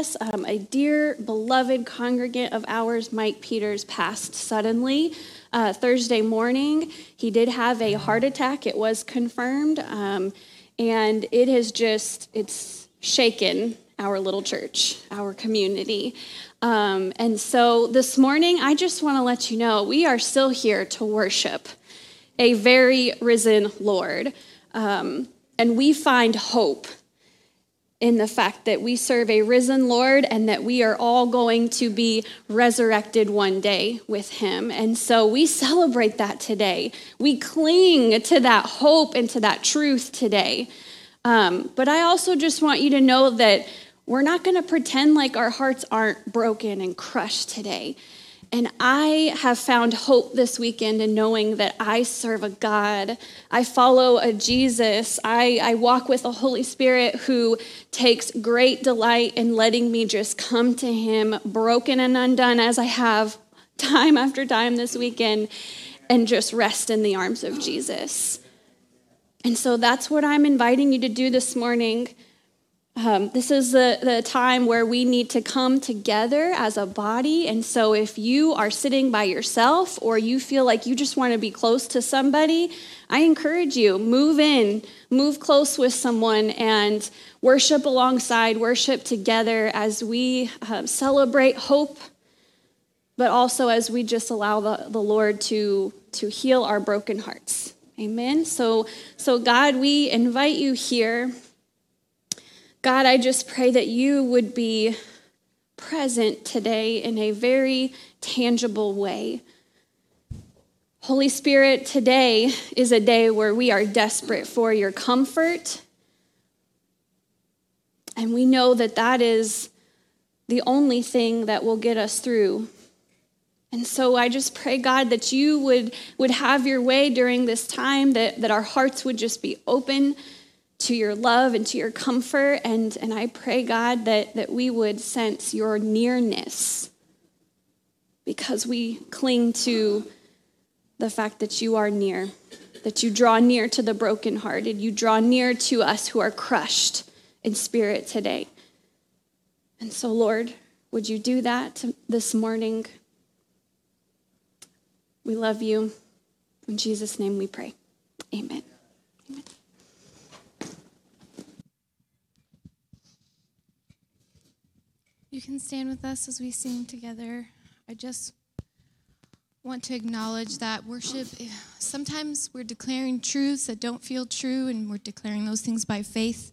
us. Um, a dear, beloved congregant of ours, Mike Peters, passed suddenly uh, Thursday morning. He did have a heart attack, it was confirmed. Um, and it has just, it's shaken our little church, our community. Um, and so this morning, I just want to let you know we are still here to worship a very risen Lord. Um, and we find hope in the fact that we serve a risen Lord and that we are all going to be resurrected one day with Him. And so we celebrate that today. We cling to that hope and to that truth today. Um, but I also just want you to know that we're not going to pretend like our hearts aren't broken and crushed today. And I have found hope this weekend in knowing that I serve a God. I follow a Jesus. I, I walk with a Holy Spirit who takes great delight in letting me just come to Him, broken and undone as I have time after time this weekend, and just rest in the arms of Jesus. And so that's what I'm inviting you to do this morning. Um, this is the, the time where we need to come together as a body. And so, if you are sitting by yourself or you feel like you just want to be close to somebody, I encourage you move in, move close with someone, and worship alongside, worship together as we uh, celebrate hope, but also as we just allow the, the Lord to, to heal our broken hearts. Amen. So, so God, we invite you here. God, I just pray that you would be present today in a very tangible way. Holy Spirit, today is a day where we are desperate for your comfort. And we know that that is the only thing that will get us through. And so I just pray, God, that you would, would have your way during this time, that, that our hearts would just be open to your love and to your comfort. And, and I pray, God, that, that we would sense your nearness because we cling to the fact that you are near, that you draw near to the brokenhearted, you draw near to us who are crushed in spirit today. And so, Lord, would you do that this morning? We love you. In Jesus' name we pray. Amen. Amen. You can stand with us as we sing together. I just want to acknowledge that worship, sometimes we're declaring truths that don't feel true, and we're declaring those things by faith.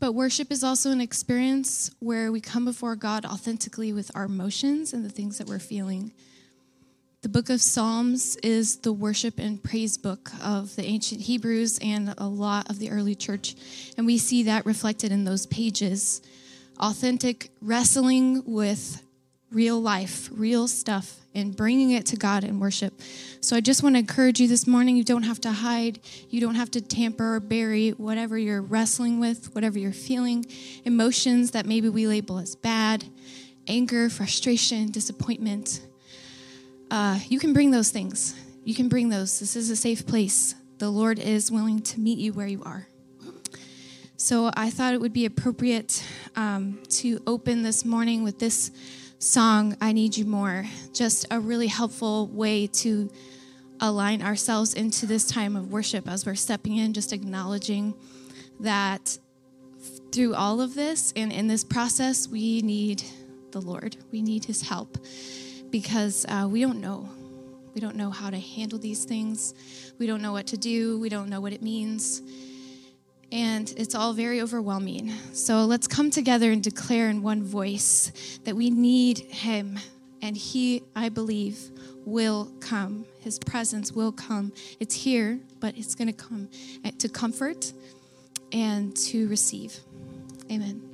But worship is also an experience where we come before God authentically with our emotions and the things that we're feeling. The book of Psalms is the worship and praise book of the ancient Hebrews and a lot of the early church. And we see that reflected in those pages authentic wrestling with real life, real stuff, and bringing it to God in worship. So I just want to encourage you this morning you don't have to hide, you don't have to tamper or bury whatever you're wrestling with, whatever you're feeling, emotions that maybe we label as bad, anger, frustration, disappointment. Uh, you can bring those things. You can bring those. This is a safe place. The Lord is willing to meet you where you are. So I thought it would be appropriate um, to open this morning with this song, I Need You More. Just a really helpful way to align ourselves into this time of worship as we're stepping in, just acknowledging that through all of this and in this process, we need the Lord. We need His help because uh, we don't know. We don't know how to handle these things. We don't know what to do. We don't know what it means and it's all very overwhelming. So let's come together and declare in one voice that we need Him, and He, I believe, will come. His presence will come. It's here, but it's going to come eh, to comfort and to receive. Amen.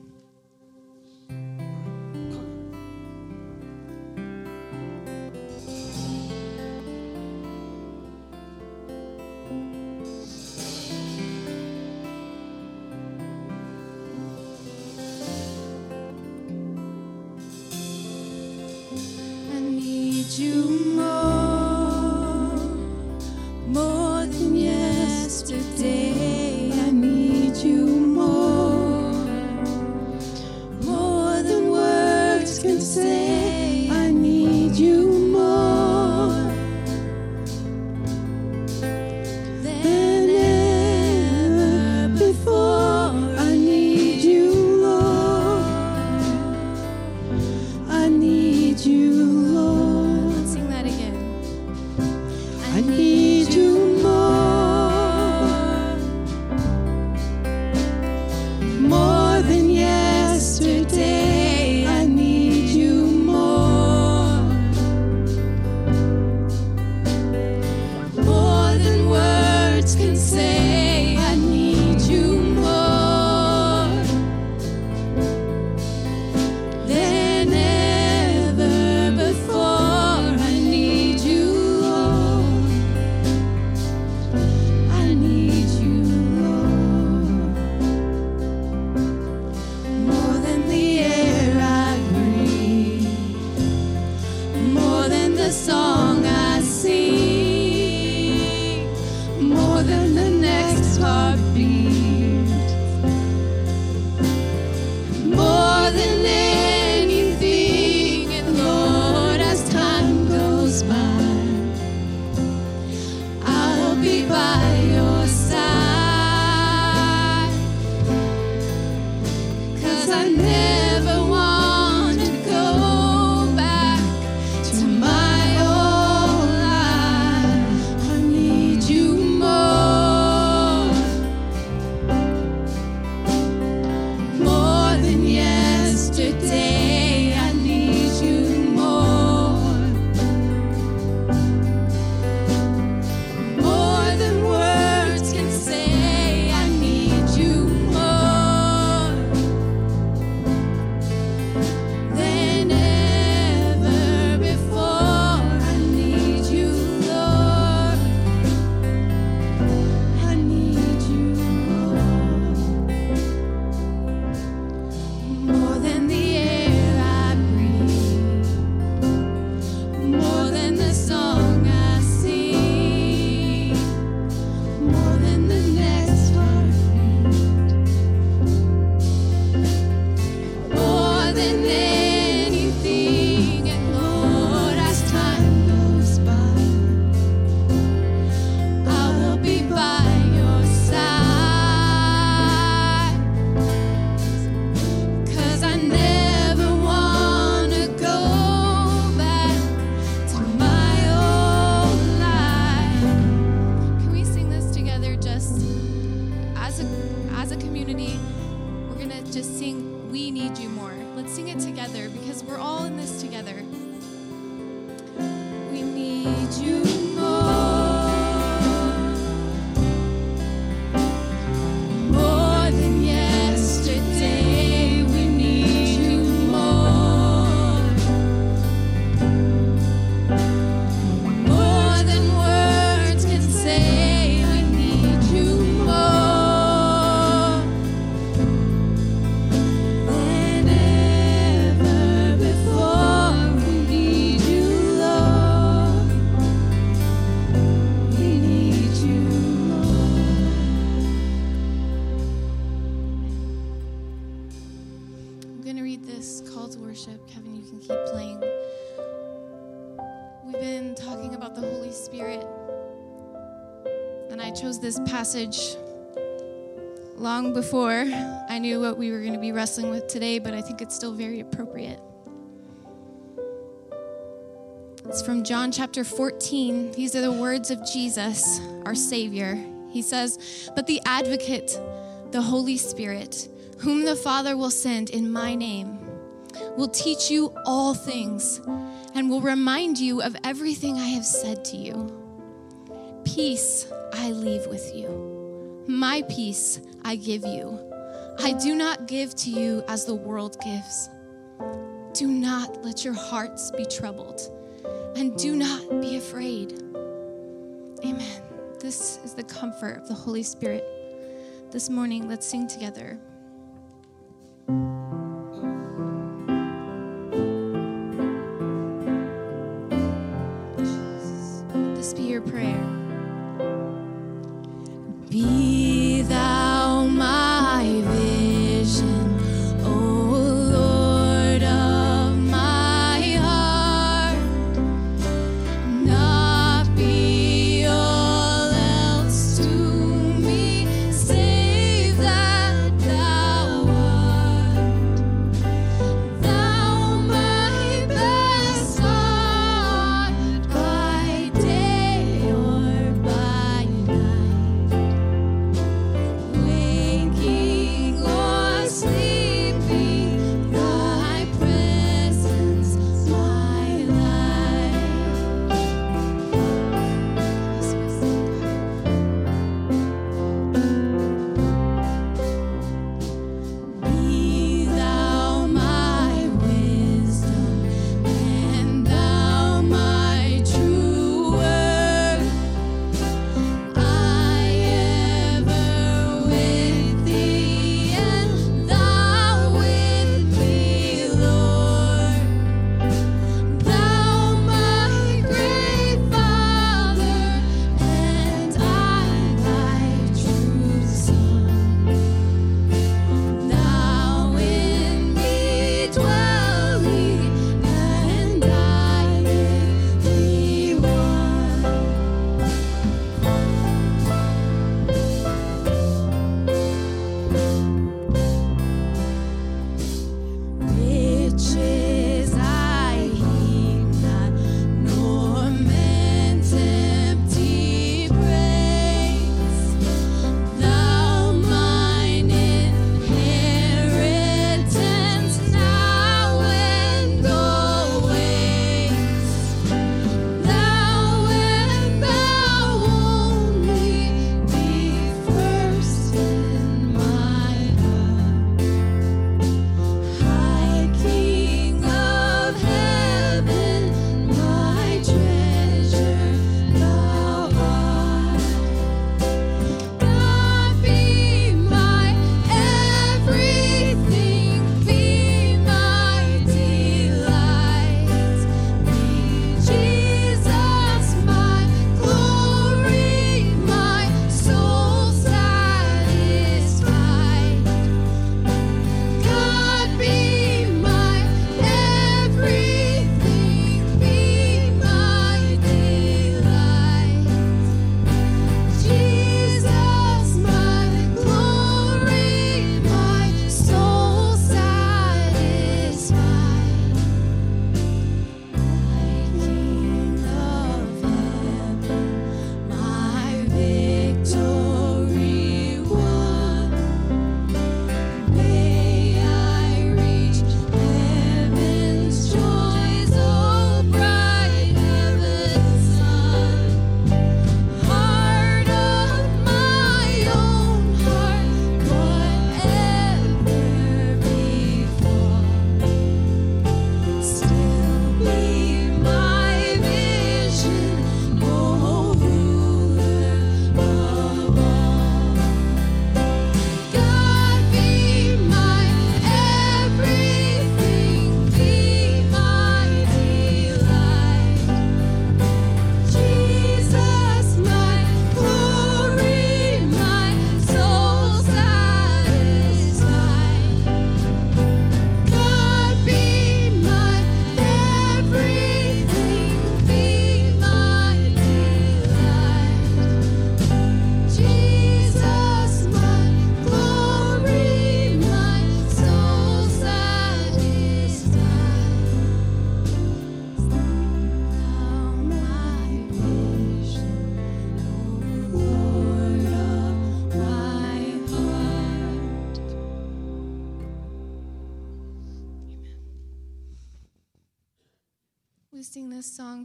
Passage long before I knew what we were going to be wrestling with today, but I think it's still very appropriate. It's from John chapter 14. These are the words of Jesus, our Savior. He says, But the advocate, the Holy Spirit, whom the Father will send in my name, will teach you all things and will remind you of everything I have said to you. Peace I leave with you, my peace I give you. I do not give to you as the world gives. Do not let your hearts be troubled, and do not be afraid. Amen. This is the comfort of the Holy Spirit. This morning, let's sing together. This be your prayer.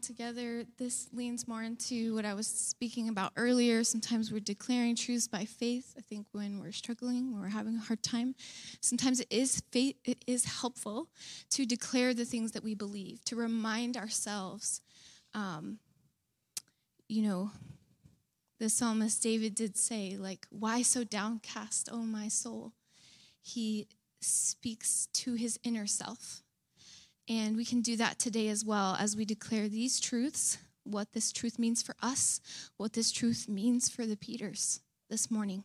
Together, this leans more into what I was speaking about earlier. Sometimes we're declaring truths by faith. I think when we're struggling, when we're having a hard time, sometimes it is faith, it is helpful to declare the things that we believe, to remind ourselves. Um, you know, the psalmist David did say, like, why so downcast, O my soul? He speaks to his inner self and we can do that today as well as we declare these truths, what this truth means for us, what this truth means for the Peters this morning.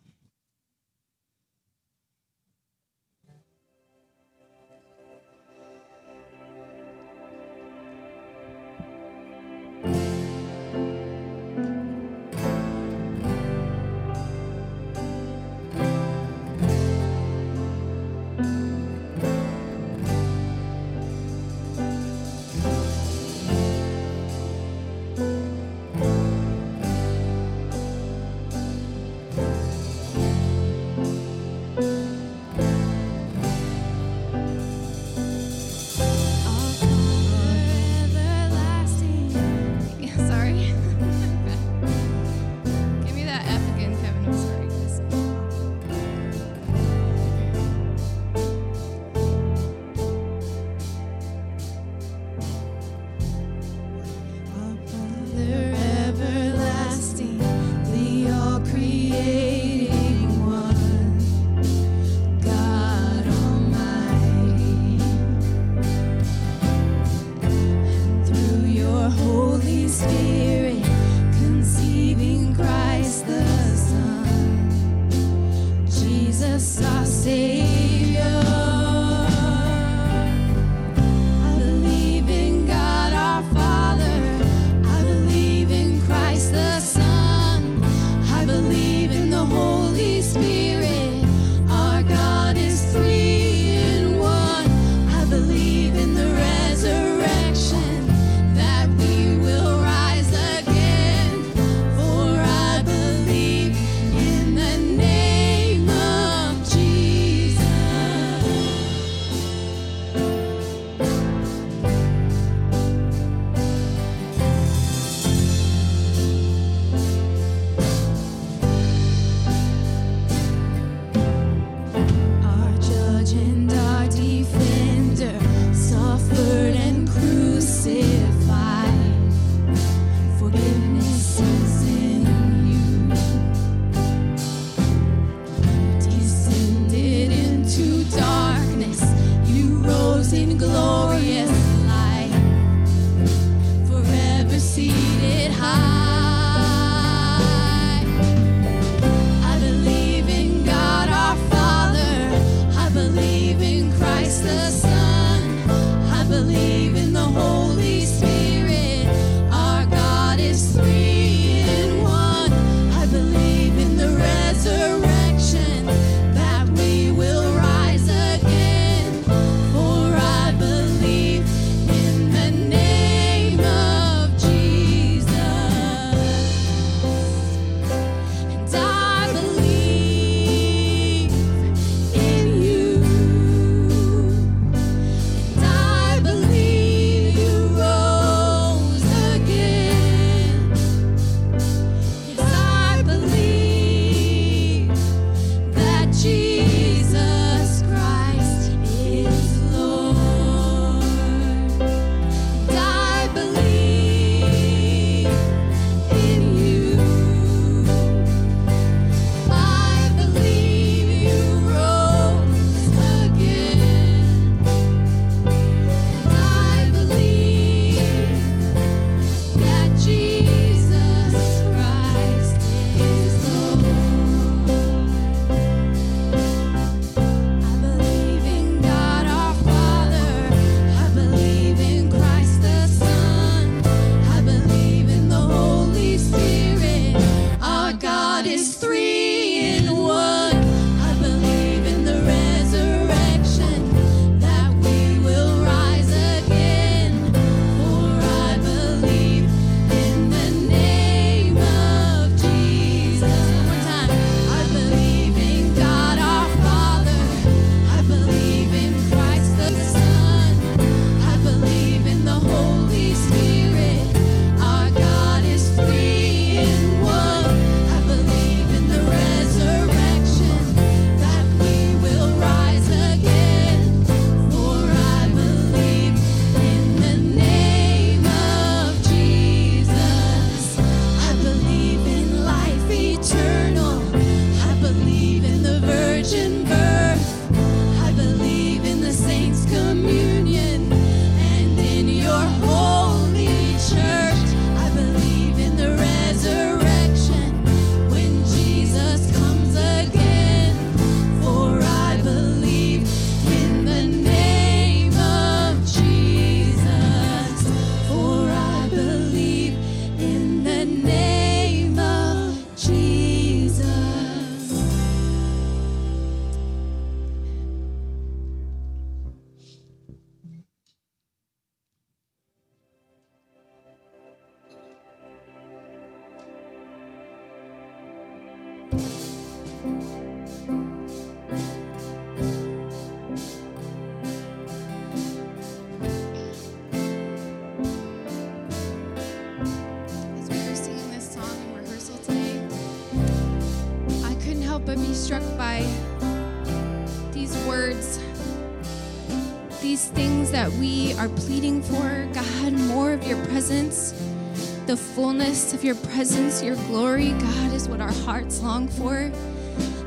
The fullness of your presence, your glory, God, is what our hearts long for.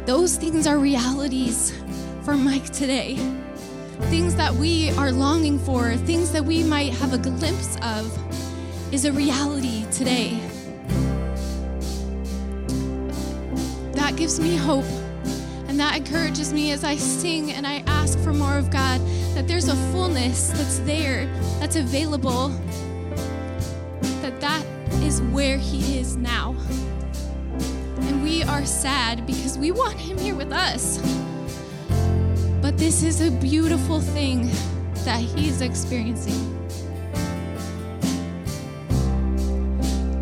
Those things are realities for Mike today. Things that we are longing for, things that we might have a glimpse of, is a reality today. That gives me hope. And that encourages me as I sing and I ask for more of God, that there's a fullness that's there, that's available, is where He is now. And we are sad because we want Him here with us. But this is a beautiful thing that He's experiencing.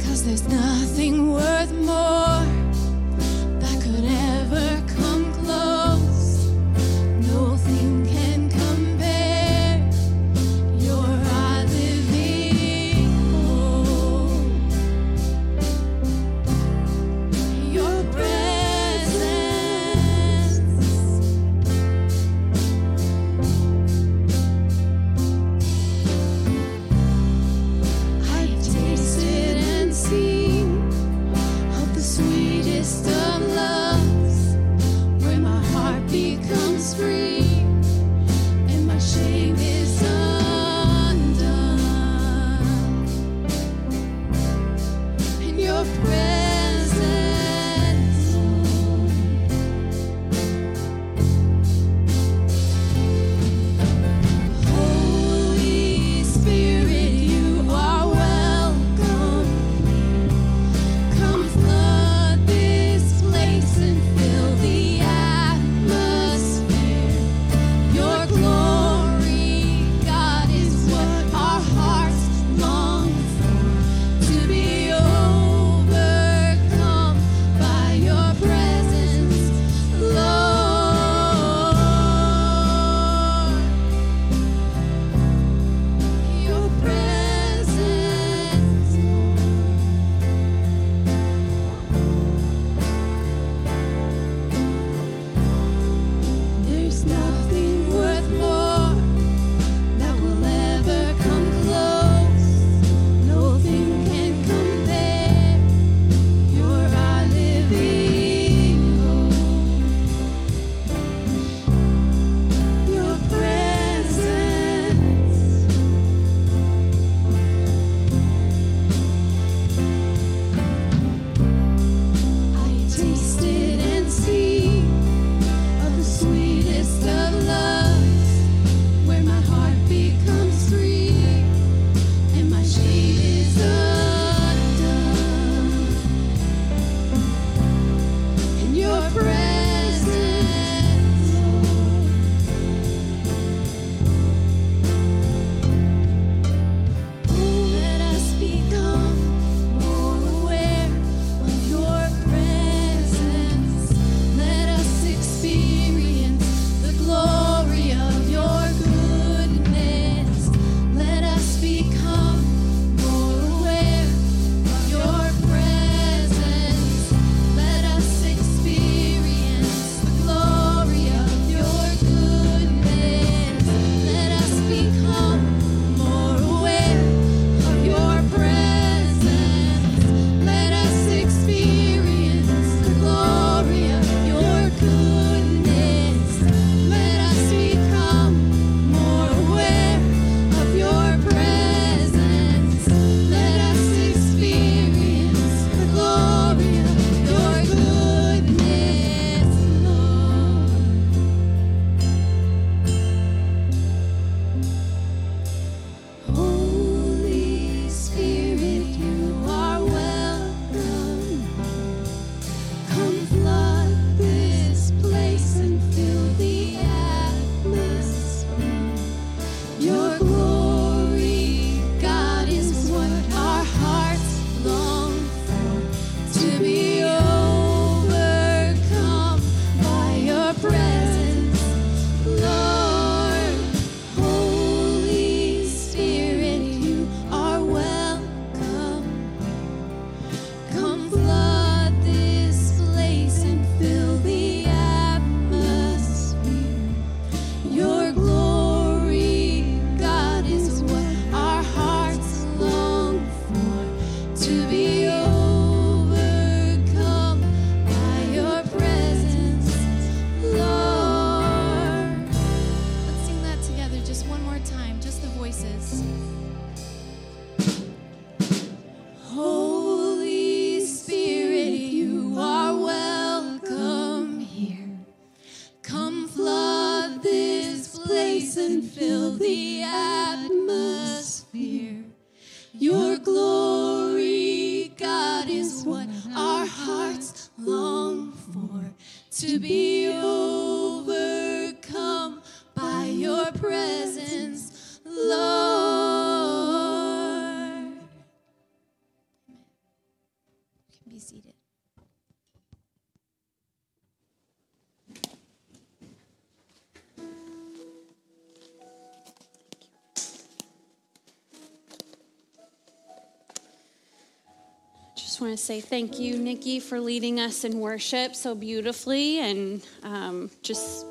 Cause there's nothing worth more want to say thank you, Nikki, for leading us in worship so beautifully. And um, just,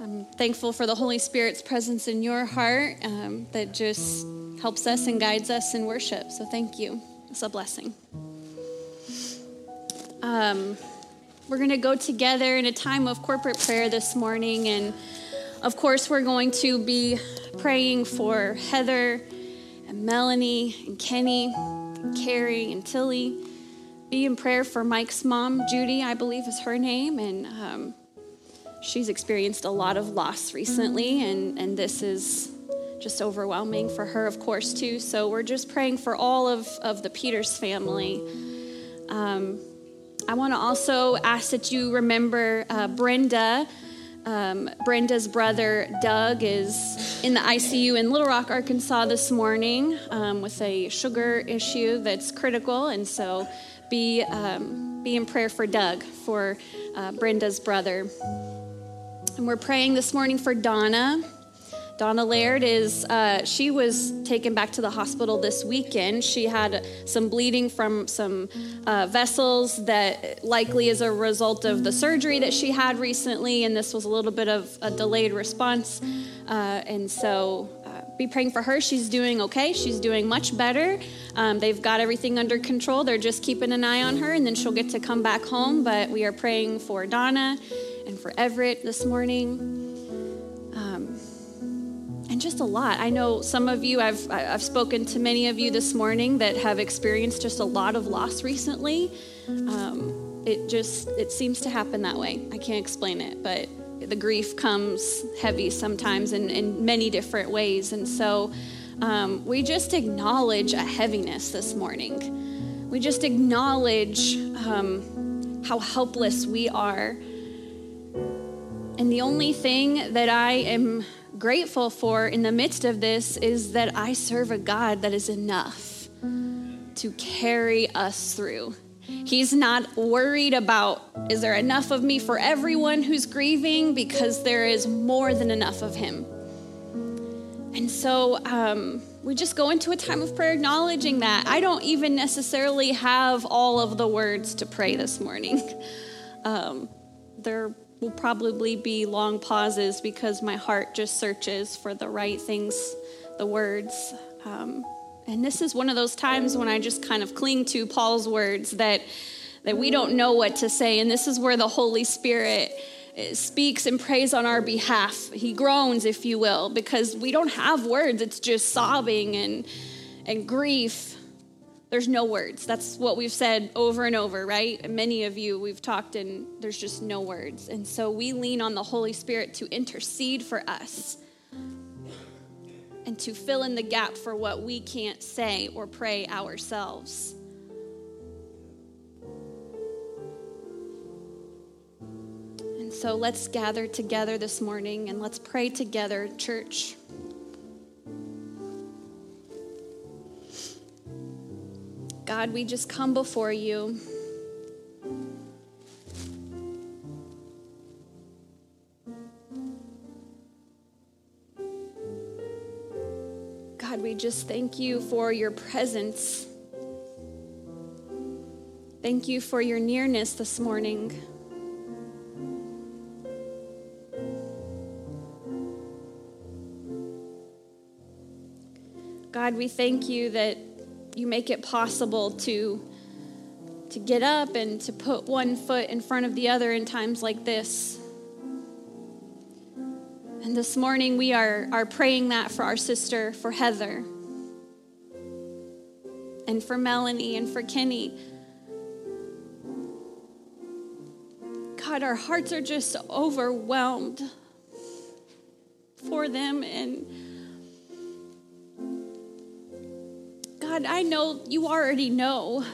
I'm thankful for the Holy Spirit's presence in your heart um, that just helps us and guides us in worship. So thank you. It's a blessing. Um, we're going to go together in a time of corporate prayer this morning. And of course, we're going to be praying for Heather and Melanie and Kenny Carrie and Tilly. Be in prayer for Mike's mom, Judy, I believe is her name, and um, she's experienced a lot of loss recently, and, and this is just overwhelming for her, of course, too. So we're just praying for all of, of the Peters family. Um, I want to also ask that you remember uh, Brenda. Um, Brenda's brother Doug is in the ICU in Little Rock, Arkansas this morning um, with a sugar issue that's critical, and so be um, be in prayer for Doug, for uh, Brenda's brother. And we're praying this morning for Donna. Donna Laird is, uh, she was taken back to the hospital this weekend. She had some bleeding from some uh, vessels that likely is a result of the surgery that she had recently, and this was a little bit of a delayed response. Uh, and so uh, be praying for her. She's doing okay, she's doing much better. Um, they've got everything under control. They're just keeping an eye on her, and then she'll get to come back home. But we are praying for Donna and for Everett this morning just a lot. I know some of you, I've, I've spoken to many of you this morning that have experienced just a lot of loss recently. Um, it just, it seems to happen that way. I can't explain it, but the grief comes heavy sometimes in, in many different ways. And so um, we just acknowledge a heaviness this morning. We just acknowledge um, how helpless we are. And the only thing that I am grateful for in the midst of this is that I serve a God that is enough to carry us through. He's not worried about, is there enough of me for everyone who's grieving? Because there is more than enough of Him. And so um, we just go into a time of prayer acknowledging that. I don't even necessarily have all of the words to pray this morning. Um, they're will probably be long pauses because my heart just searches for the right things, the words. Um, and this is one of those times when I just kind of cling to Paul's words that that we don't know what to say, and this is where the Holy Spirit eh, speaks and prays on our behalf. He groans, if you will, because we don't have words. It's just sobbing and and grief there's no words. That's what we've said over and over, right? Many of you, we've talked and there's just no words. And so we lean on the Holy Spirit to intercede for us and to fill in the gap for what we can't say or pray ourselves. And so let's gather together this morning and let's pray together, church. God, we just come before you. God, we just thank you for your presence. Thank you for your nearness this morning. God, we thank you that you make it possible to to get up and to put one foot in front of the other in times like this. And this morning we are, are praying that for our sister, for Heather, and for Melanie, and for Kenny. God, our hearts are just overwhelmed for them and God, I know you already know.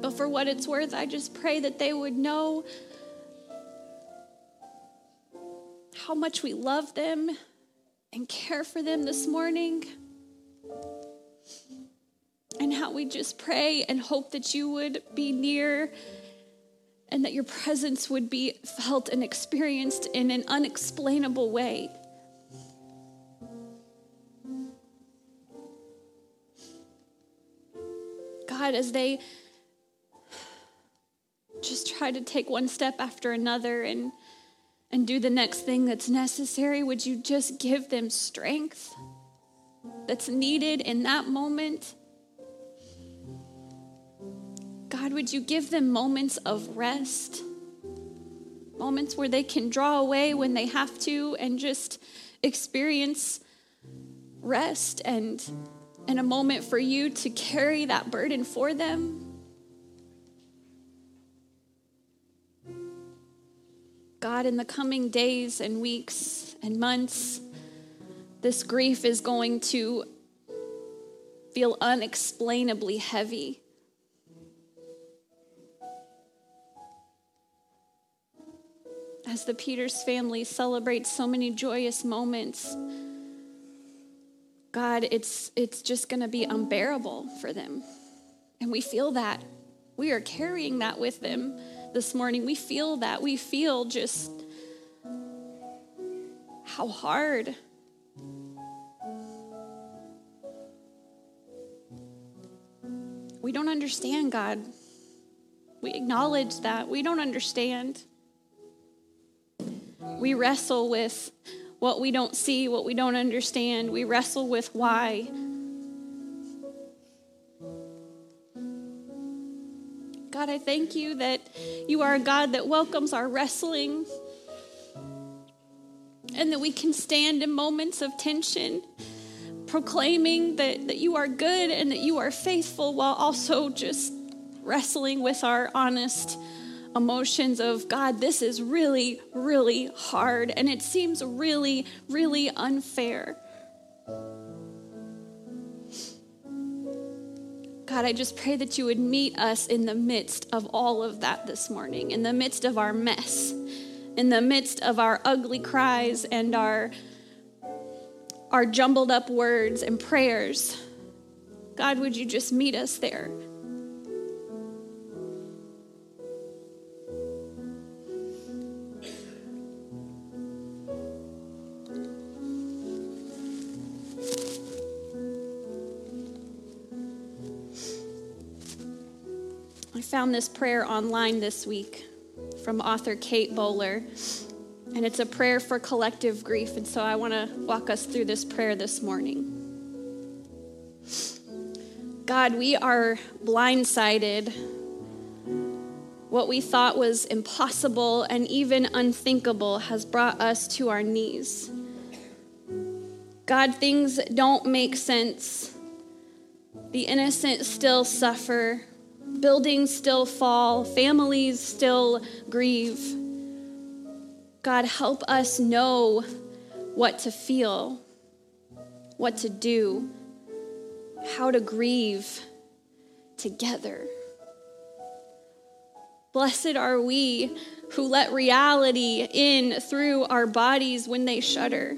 But for what it's worth, I just pray that they would know how much we love them and care for them this morning. And how we just pray and hope that you would be near and that your presence would be felt and experienced in an unexplainable way. God, as they just try to take one step after another and and do the next thing that's necessary, would you just give them strength that's needed in that moment? God, would you give them moments of rest? Moments where they can draw away when they have to and just experience rest and, and a moment for you to carry that burden for them. God, in the coming days and weeks and months, this grief is going to feel unexplainably heavy. As the Peters family celebrates so many joyous moments, God, it's, it's just going to be unbearable for them. And we feel that. We are carrying that with them this morning. We feel that. We feel just how hard. We don't understand, God. We acknowledge that. We don't understand. We wrestle with what we don't see, what we don't understand. We wrestle with why. God, I thank you that you are a God that welcomes our wrestling and that we can stand in moments of tension, proclaiming that, that you are good and that you are faithful while also just wrestling with our honest emotions of God, this is really, really hard and it seems really, really unfair. God, I just pray that you would meet us in the midst of all of that this morning, in the midst of our mess, in the midst of our ugly cries and our, our jumbled up words and prayers. God, would you just meet us there? Found this prayer online this week from author Kate Bowler, and it's a prayer for collective grief. And so I want to walk us through this prayer this morning. God, we are blindsided. What we thought was impossible and even unthinkable has brought us to our knees. God, things don't make sense. The innocent still suffer buildings still fall, families still grieve. God, help us know what to feel, what to do, how to grieve together. Blessed are we who let reality in through our bodies when they shudder.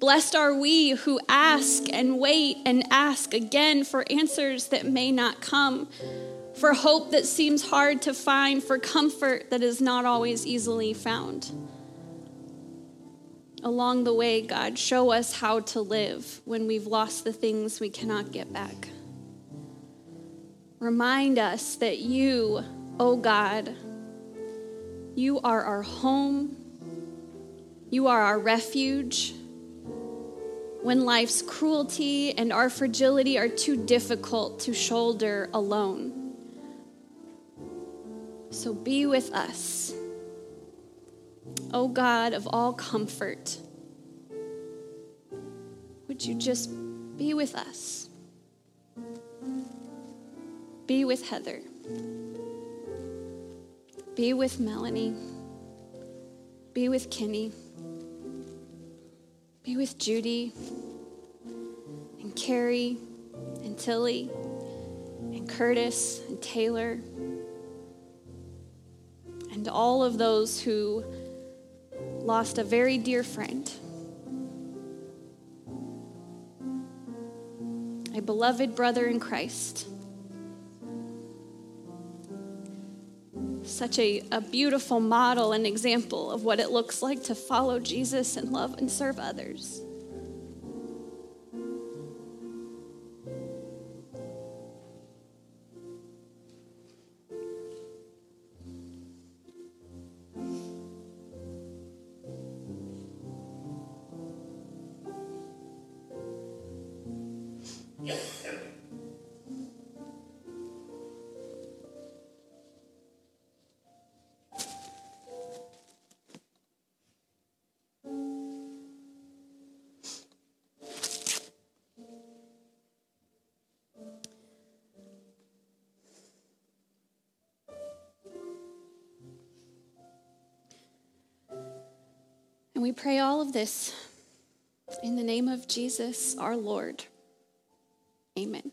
Blessed are we who ask and wait and ask again for answers that may not come, for hope that seems hard to find, for comfort that is not always easily found. Along the way, God, show us how to live when we've lost the things we cannot get back. Remind us that you, oh God, you are our home, you are our refuge when life's cruelty and our fragility are too difficult to shoulder alone. So be with us, O God of all comfort. Would you just be with us? Be with Heather. Be with Melanie. Be with Kenny. Be with Judy and Carrie and Tilly and Curtis and Taylor and all of those who lost a very dear friend. A beloved brother in Christ. Such a, a beautiful model and example of what it looks like to follow Jesus and love and serve others. And we pray all of this in the name of Jesus, our Lord. Amen.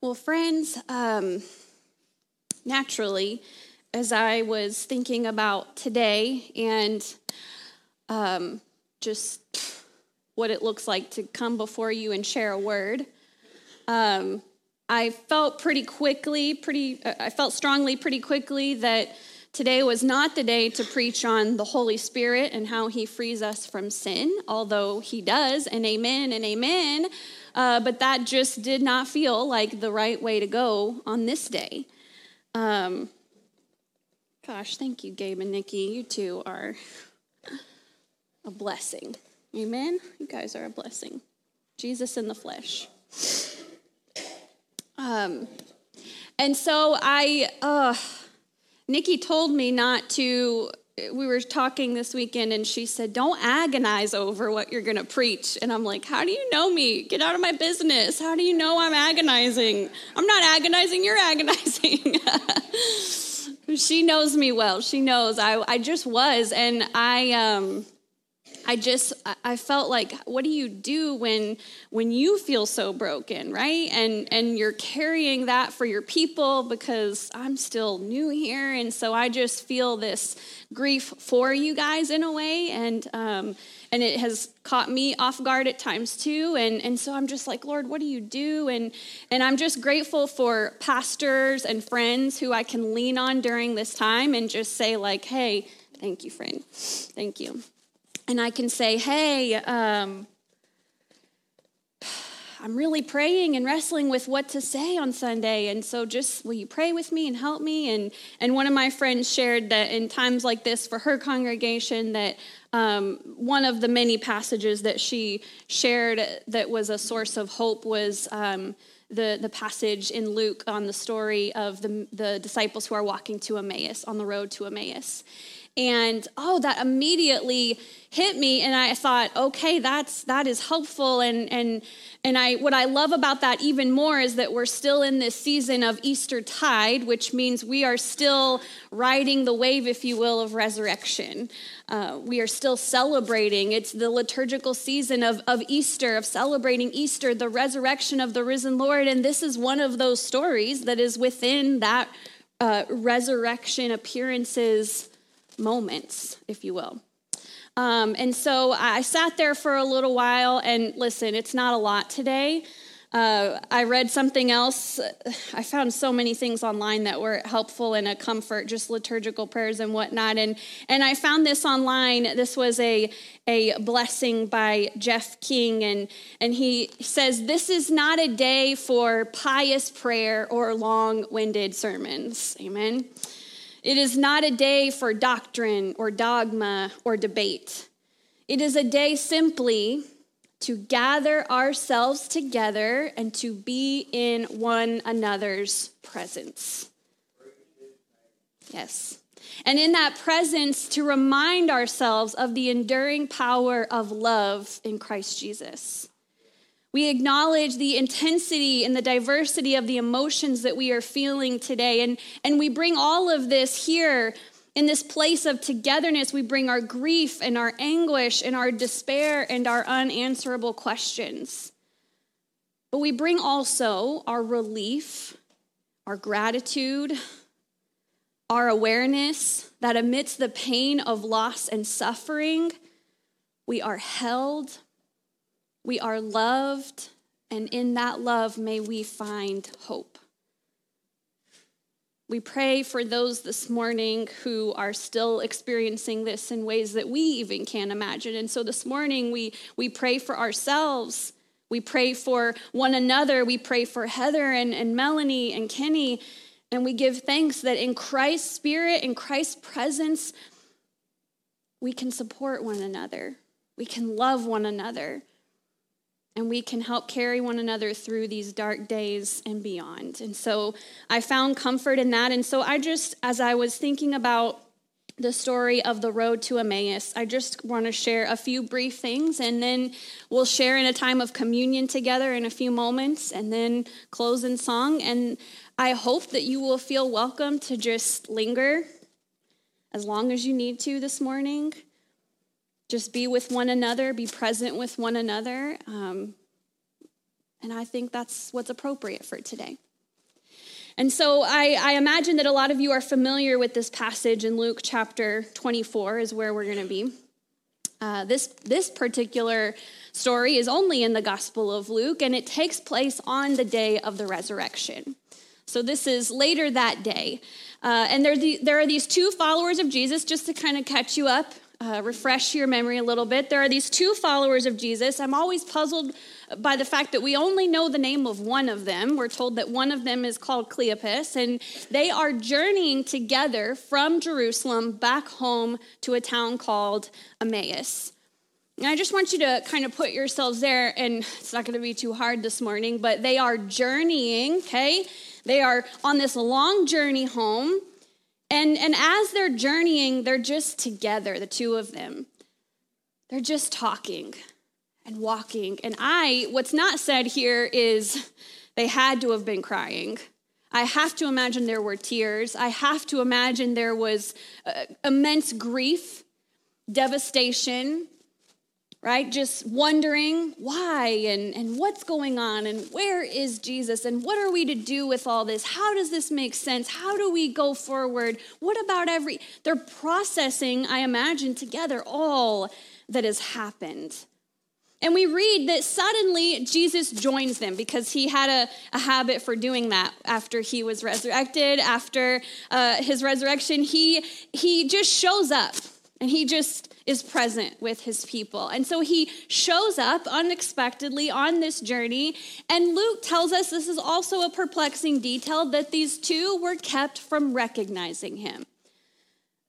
Well, friends, um, naturally, as I was thinking about today and um, just what it looks like to come before you and share a word, um, I felt pretty quickly, pretty, I felt strongly pretty quickly that today was not the day to preach on the Holy Spirit and how He frees us from sin, although He does, and amen and amen. Uh, but that just did not feel like the right way to go on this day. Um, gosh, thank you, Gabe and Nikki. You two are a blessing. Amen? You guys are a blessing. Jesus in the flesh. Um, and so I, uh, Nikki told me not to we were talking this weekend and she said, Don't agonize over what you're going to preach. And I'm like, How do you know me? Get out of my business. How do you know I'm agonizing? I'm not agonizing, you're agonizing. she knows me well. She knows I, I just was. And I, um, I just I felt like what do you do when when you feel so broken, right? And and you're carrying that for your people because I'm still new here and so I just feel this grief for you guys in a way and um and it has caught me off guard at times too and and so I'm just like Lord, what do you do? And and I'm just grateful for pastors and friends who I can lean on during this time and just say like, "Hey, thank you, friend. Thank you." And I can say, hey, um, I'm really praying and wrestling with what to say on Sunday. And so just will you pray with me and help me? And and one of my friends shared that in times like this for her congregation that um, one of the many passages that she shared that was a source of hope was um, the, the passage in Luke on the story of the, the disciples who are walking to Emmaus, on the road to Emmaus. And oh, that immediately hit me and I thought, okay, that's that is helpful and and and I what I love about that even more is that we're still in this season of Easter tide, which means we are still riding the wave, if you will, of resurrection. Uh, we are still celebrating. It's the liturgical season of, of Easter, of celebrating Easter, the resurrection of the risen Lord. And this is one of those stories that is within that uh, resurrection appearances moments, if you will. Um, and so I sat there for a little while, and listen, it's not a lot today. Uh, I read something else. I found so many things online that were helpful and a comfort, just liturgical prayers and whatnot. And and I found this online. This was a a blessing by Jeff King, and and he says this is not a day for pious prayer or long-winded sermons. Amen. It is not a day for doctrine or dogma or debate. It is a day simply to gather ourselves together and to be in one another's presence. Yes. And in that presence, to remind ourselves of the enduring power of love in Christ Jesus. We acknowledge the intensity and the diversity of the emotions that we are feeling today. And, and we bring all of this here in this place of togetherness. We bring our grief and our anguish and our despair and our unanswerable questions. But we bring also our relief, our gratitude, our awareness that amidst the pain of loss and suffering, we are held we are loved, and in that love, may we find hope. We pray for those this morning who are still experiencing this in ways that we even can't imagine. And so this morning, we, we pray for ourselves. We pray for one another. We pray for Heather and, and Melanie and Kenny. And we give thanks that in Christ's spirit, in Christ's presence, we can support one another. We can love one another and we can help carry one another through these dark days and beyond. And so I found comfort in that. And so I just, as I was thinking about the story of the road to Emmaus, I just want to share a few brief things and then we'll share in a time of communion together in a few moments and then close in song. And I hope that you will feel welcome to just linger as long as you need to this morning. Just be with one another, be present with one another. Um, and I think that's what's appropriate for today. And so I, I, imagine that a lot of you are familiar with this passage in Luke chapter 24, is where we're going to be. Uh, this, this particular story is only in the Gospel of Luke, and it takes place on the day of the resurrection. So this is later that day. Uh, and there, the, there are these two followers of Jesus, just to kind of catch you up, uh, refresh your memory a little bit. There are these two followers of Jesus. I'm always puzzled by the fact that we only know the name of one of them. We're told that one of them is called Cleopas, and they are journeying together from Jerusalem back home to a town called Emmaus. And I just want you to kind of put yourselves there, and it's not going to be too hard this morning, but they are journeying, okay? They are on this long journey home. And, and as they're journeying, they're just together, the two of them. They're just talking and walking. And I, what's not said here is they had to have been crying. I have to imagine there were tears. I have to imagine there was uh, immense grief, devastation, right? Just wondering why and, and what's going on and where is Jesus and what are we to do with all this? How does this make sense? How do we go forward? What about every. They're processing, I imagine, together all that has happened. And we read that suddenly Jesus joins them because he had a, a habit for doing that after he was resurrected, after uh, his resurrection. He, he just shows up and he just is present with his people. And so he shows up unexpectedly on this journey. And Luke tells us this is also a perplexing detail that these two were kept from recognizing him.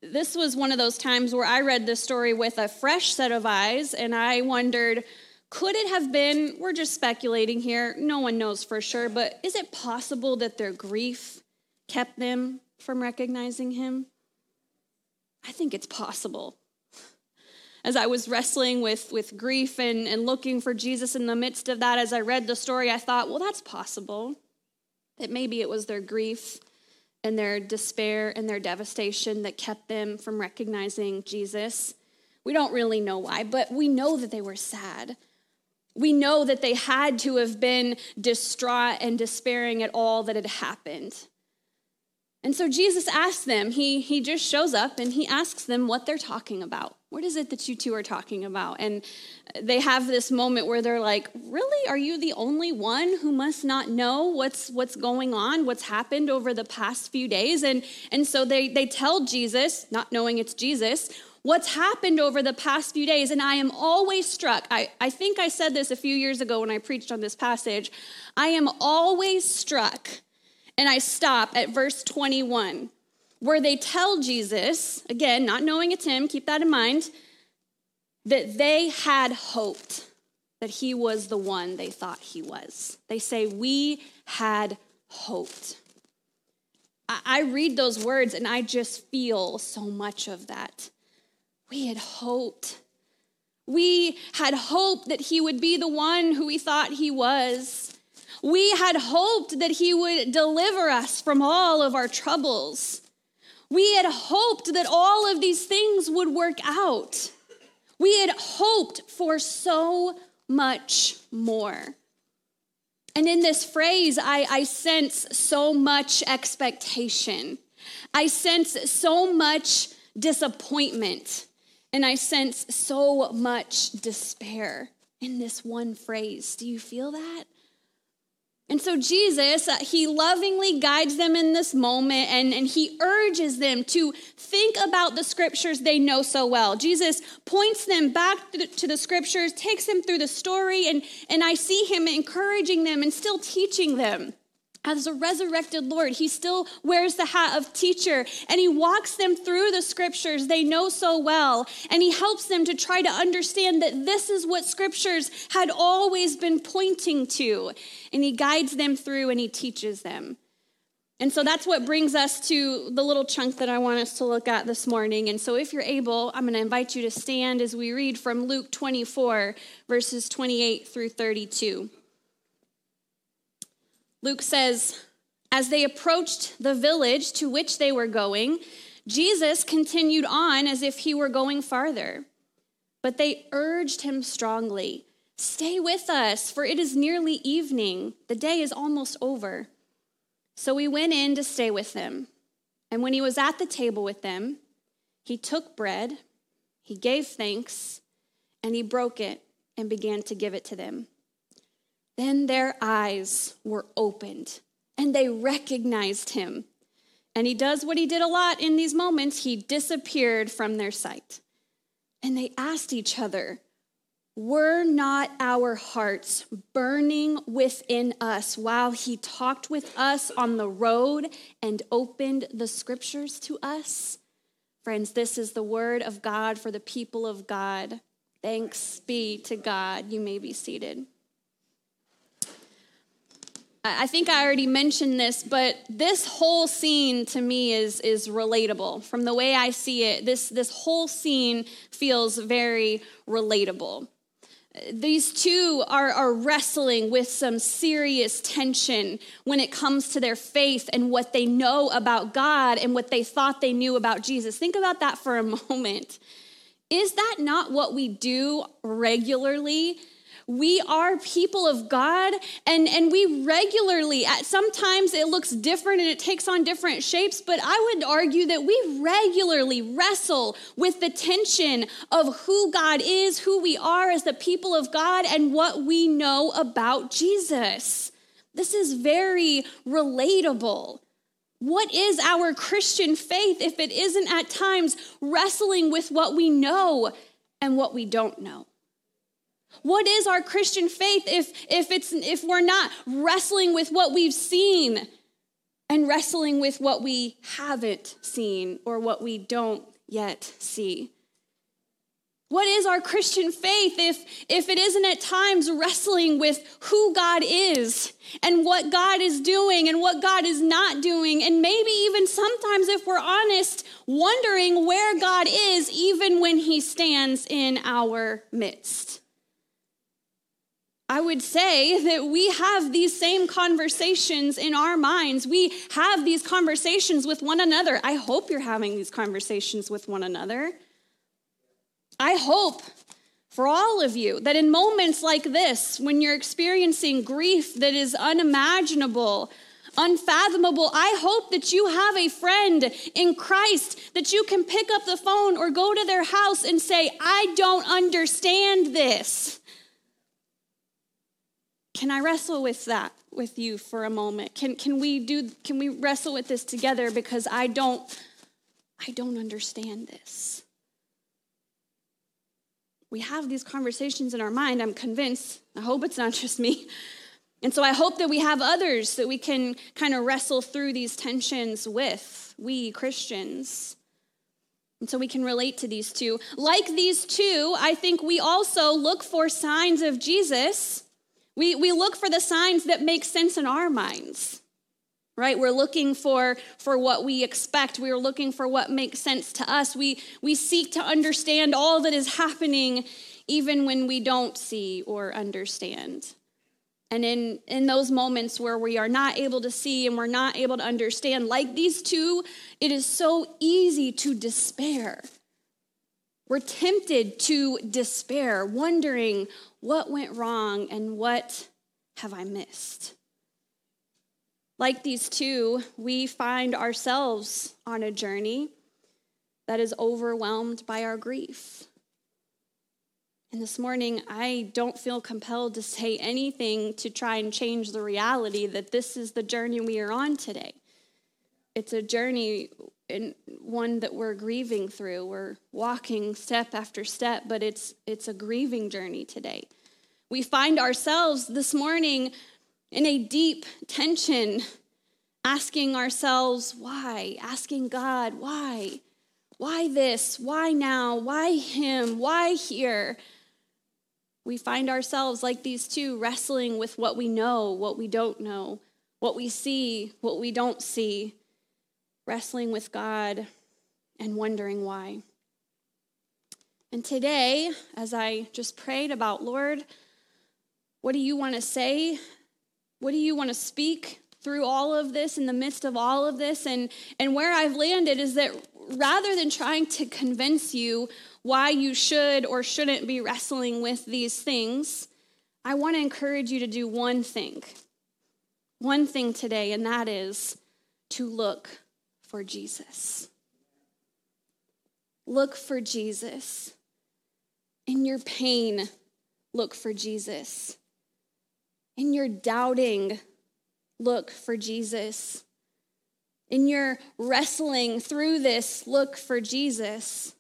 This was one of those times where I read this story with a fresh set of eyes, and I wondered, could it have been, we're just speculating here, no one knows for sure, but is it possible that their grief kept them from recognizing him? I think it's possible. As I was wrestling with, with grief and, and looking for Jesus in the midst of that, as I read the story, I thought, well, that's possible. That maybe it was their grief and their despair and their devastation that kept them from recognizing Jesus. We don't really know why, but we know that they were sad. We know that they had to have been distraught and despairing at all that had happened. And so Jesus asks them, he, he just shows up and he asks them what they're talking about. What is it that you two are talking about? And they have this moment where they're like, Really? Are you the only one who must not know what's, what's going on, what's happened over the past few days? And, and so they, they tell Jesus, not knowing it's Jesus, what's happened over the past few days. And I am always struck. I, I think I said this a few years ago when I preached on this passage. I am always struck, and I stop at verse 21, where they tell Jesus, again, not knowing it's him, keep that in mind, that they had hoped that he was the one they thought he was. They say, We had hoped. I read those words and I just feel so much of that. We had hoped. We had hoped that he would be the one who we thought he was. We had hoped that he would deliver us from all of our troubles. We had hoped that all of these things would work out. We had hoped for so much more. And in this phrase, I, I sense so much expectation. I sense so much disappointment. And I sense so much despair in this one phrase. Do you feel that? And so Jesus, uh, he lovingly guides them in this moment and, and he urges them to think about the scriptures they know so well. Jesus points them back to the, to the scriptures, takes them through the story, and, and I see him encouraging them and still teaching them as a resurrected Lord, he still wears the hat of teacher and he walks them through the scriptures they know so well. And he helps them to try to understand that this is what scriptures had always been pointing to. And he guides them through and he teaches them. And so that's what brings us to the little chunk that I want us to look at this morning. And so, if you're able, I'm going to invite you to stand as we read from Luke 24, verses 28 through 32. Luke says, As they approached the village to which they were going, Jesus continued on as if he were going farther. But they urged him strongly, Stay with us, for it is nearly evening. The day is almost over. So he went in to stay with them. And when he was at the table with them, he took bread, he gave thanks, and he broke it and began to give it to them. Then their eyes were opened and they recognized him. And he does what he did a lot in these moments he disappeared from their sight. And they asked each other, were not our hearts burning within us while he talked with us on the road and opened the scriptures to us? Friends, this is the word of God for the people of God. Thanks be to God. You may be seated. I think I already mentioned this, but this whole scene to me is, is relatable. From the way I see it, this, this whole scene feels very relatable these two are, are wrestling with some serious tension when it comes to their faith and what they know about God and what they thought they knew about Jesus. Think about that for a moment. Is that not what we do regularly? We are people of God and, and we regularly, at sometimes it looks different and it takes on different shapes, but I would argue that we regularly wrestle with the tension of who God is, who we are as the people of God, and what we know about Jesus. This is very relatable. What is our Christian faith if it isn't at times wrestling with what we know and what we don't know? What is our Christian faith if, if, it's, if we're not wrestling with what we've seen and wrestling with what we haven't seen or what we don't yet see? What is our Christian faith if, if it isn't at times wrestling with who God is and what God is doing and what God is not doing? And maybe even sometimes, if we're honest, wondering where God is even when He stands in our midst. I would say that we have these same conversations in our minds. We have these conversations with one another. I hope you're having these conversations with one another. I hope for all of you that in moments like this, when you're experiencing grief that is unimaginable, unfathomable, I hope that you have a friend in Christ that you can pick up the phone or go to their house and say, I don't understand this. Can I wrestle with that with you for a moment? Can, can we do can we wrestle with this together because I don't I don't understand this. We have these conversations in our mind, I'm convinced. I hope it's not just me. And so I hope that we have others that we can kind of wrestle through these tensions with, we Christians. And so we can relate to these two. Like these two, I think we also look for signs of Jesus we, we look for the signs that make sense in our minds, right? We're looking for, for what we expect. We're looking for what makes sense to us. We, we seek to understand all that is happening, even when we don't see or understand. And in, in those moments where we are not able to see and we're not able to understand, like these two, it is so easy to despair. We're tempted to despair, wondering what went wrong and what have I missed? Like these two, we find ourselves on a journey that is overwhelmed by our grief. And this morning, I don't feel compelled to say anything to try and change the reality that this is the journey we are on today. It's a journey and one that we're grieving through. We're walking step after step, but it's it's a grieving journey today. We find ourselves this morning in a deep tension, asking ourselves why, asking God, why? Why this? Why now? Why him? Why here? We find ourselves like these two wrestling with what we know, what we don't know, what we see, what we don't see, wrestling with God and wondering why. And today, as I just prayed about, Lord, what do you want to say? What do you want to speak through all of this, in the midst of all of this? And, and where I've landed is that rather than trying to convince you why you should or shouldn't be wrestling with these things, I want to encourage you to do one thing. One thing today, and that is to look for Jesus. Look for Jesus. In your pain, look for Jesus. In your doubting, look for Jesus. In your wrestling through this, look for Jesus.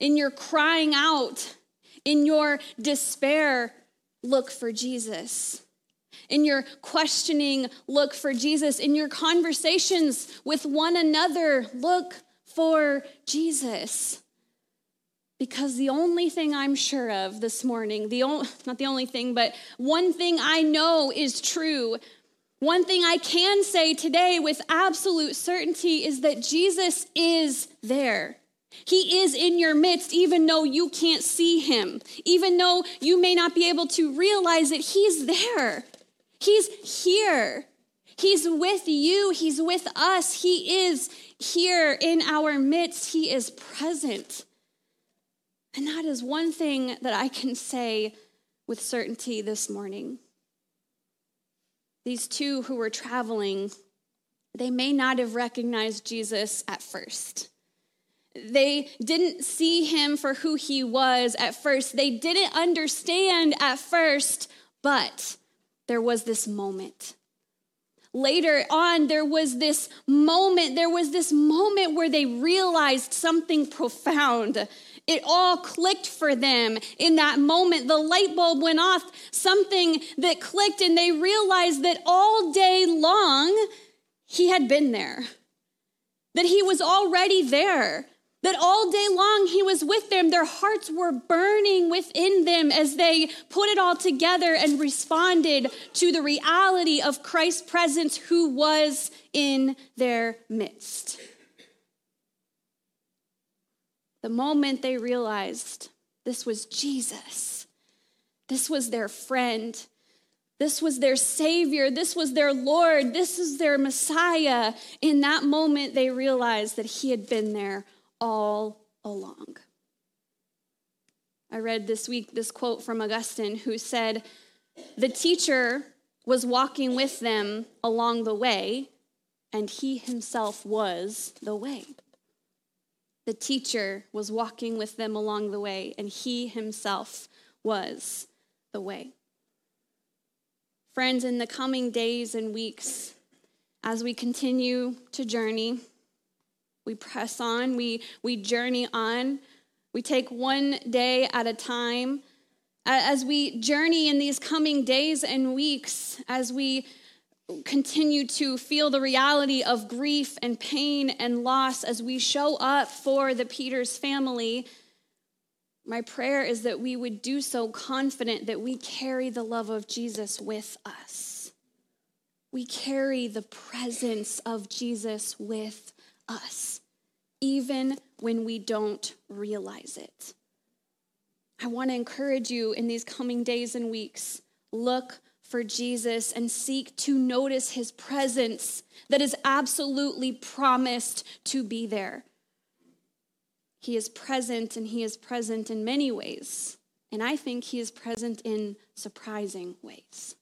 In your crying out, in your despair, look for Jesus. In your questioning, look for Jesus. In your conversations with one another, look for Jesus. Because the only thing I'm sure of this morning, the only, not the only thing, but one thing I know is true, one thing I can say today with absolute certainty is that Jesus is there. He is in your midst, even though you can't see him, even though you may not be able to realize it, he's there. He's here. He's with you. He's with us. He is here in our midst. He is present. And that is one thing that I can say with certainty this morning. These two who were traveling, they may not have recognized Jesus at first. They didn't see him for who he was at first. They didn't understand at first, but there was this moment. Later on, there was this moment, there was this moment where they realized something profound. It all clicked for them in that moment. The light bulb went off, something that clicked, and they realized that all day long, he had been there, that he was already there. That all day long he was with them. Their hearts were burning within them as they put it all together and responded to the reality of Christ's presence who was in their midst. The moment they realized this was Jesus, this was their friend, this was their Savior, this was their Lord, this is their Messiah, in that moment they realized that He had been there all along. I read this week this quote from Augustine who said, The teacher was walking with them along the way, and he himself was the way. The teacher was walking with them along the way, and he himself was the way. Friends, in the coming days and weeks, as we continue to journey, we press on, we, we journey on, we take one day at a time. As we journey in these coming days and weeks, as we continue to feel the reality of grief and pain and loss, as we show up for the Peters family, my prayer is that we would do so confident that we carry the love of Jesus with us. We carry the presence of Jesus with us, even when we don't realize it. I want to encourage you in these coming days and weeks look for Jesus and seek to notice his presence that is absolutely promised to be there. He is present and he is present in many ways. And I think he is present in surprising ways.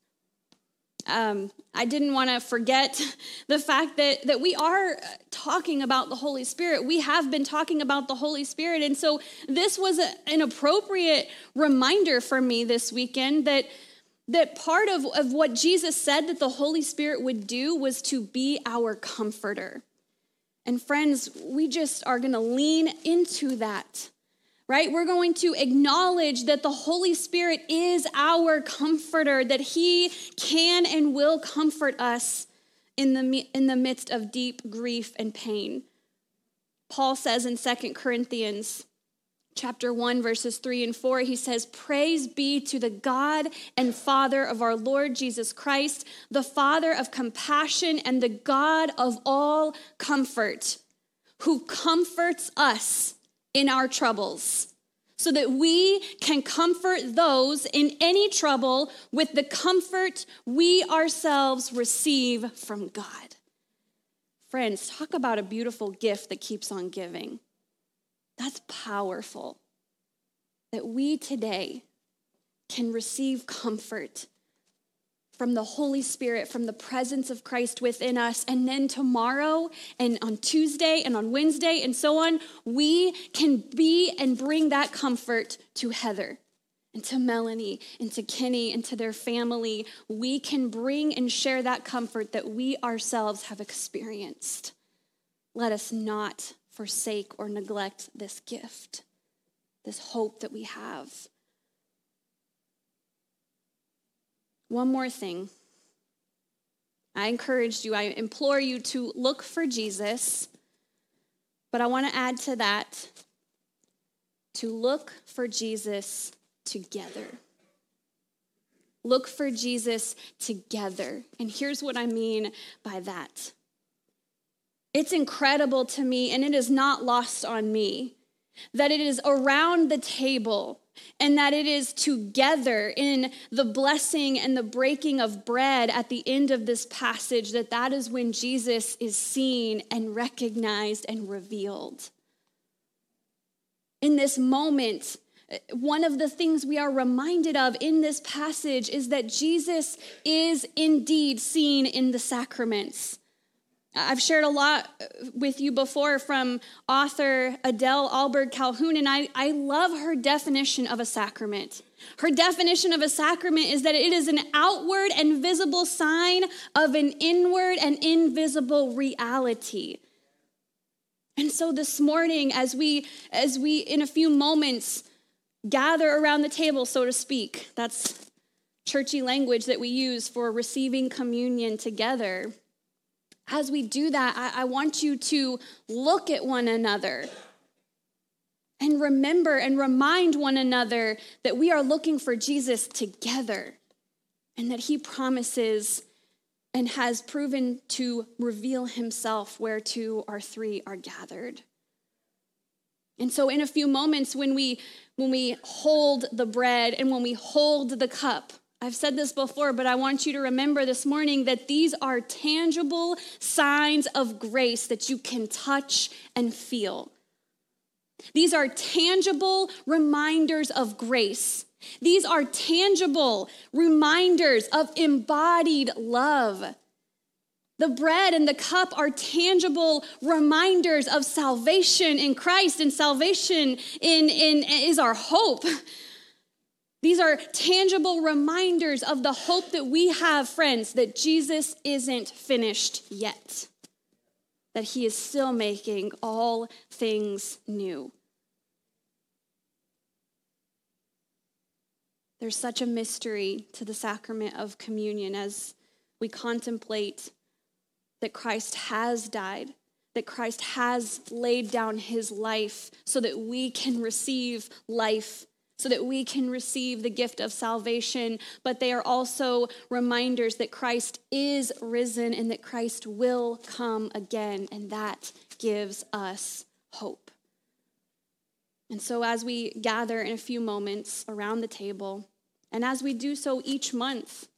Um, I didn't want to forget the fact that, that we are talking about the Holy Spirit. We have been talking about the Holy Spirit. And so this was a, an appropriate reminder for me this weekend that, that part of, of what Jesus said that the Holy Spirit would do was to be our comforter. And friends, we just are going to lean into that right? We're going to acknowledge that the Holy Spirit is our comforter, that He can and will comfort us in the, in the midst of deep grief and pain. Paul says in Second Corinthians chapter 1, verses 3 and 4, he says, Praise be to the God and Father of our Lord Jesus Christ, the Father of compassion and the God of all comfort, who comforts us in our troubles, so that we can comfort those in any trouble with the comfort we ourselves receive from God. Friends, talk about a beautiful gift that keeps on giving. That's powerful. That we today can receive comfort from the Holy Spirit, from the presence of Christ within us. And then tomorrow and on Tuesday and on Wednesday and so on, we can be and bring that comfort to Heather and to Melanie and to Kenny and to their family. We can bring and share that comfort that we ourselves have experienced. Let us not forsake or neglect this gift, this hope that we have. One more thing. I encourage you, I implore you to look for Jesus, but I want to add to that to look for Jesus together. Look for Jesus together. And here's what I mean by that it's incredible to me, and it is not lost on me, that it is around the table and that it is together in the blessing and the breaking of bread at the end of this passage that that is when Jesus is seen and recognized and revealed. In this moment, one of the things we are reminded of in this passage is that Jesus is indeed seen in the sacraments. I've shared a lot uh, with you before from author Adele Ahlberg Calhoun, and I, I love her definition of a sacrament. Her definition of a sacrament is that it is an outward and visible sign of an inward and invisible reality. And so this morning, as we, as we in a few moments gather around the table, so to speak, that's churchy language that we use for receiving communion together as we do that, I, I want you to look at one another and remember and remind one another that we are looking for Jesus together and that he promises and has proven to reveal himself where two or three are gathered. And so in a few moments when we when we hold the bread and when we hold the cup, I've said this before, but I want you to remember this morning that these are tangible signs of grace that you can touch and feel. These are tangible reminders of grace. These are tangible reminders of embodied love. The bread and the cup are tangible reminders of salvation in Christ, and salvation in, in, is our hope. These are tangible reminders of the hope that we have, friends, that Jesus isn't finished yet, that he is still making all things new. There's such a mystery to the sacrament of communion as we contemplate that Christ has died, that Christ has laid down his life so that we can receive life so that we can receive the gift of salvation, but they are also reminders that Christ is risen and that Christ will come again, and that gives us hope. And so, as we gather in a few moments around the table, and as we do so each month,